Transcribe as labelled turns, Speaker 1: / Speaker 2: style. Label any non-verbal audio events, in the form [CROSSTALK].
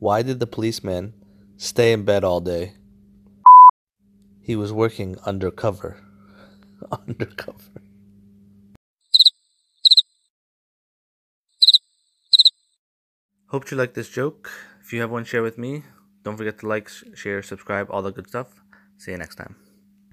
Speaker 1: Why did the policeman stay in bed all day? He was working undercover. [LAUGHS] undercover. Hope you like this joke. If you have one, share with me. Don't forget to like, share, subscribe, all the good stuff. See you next time.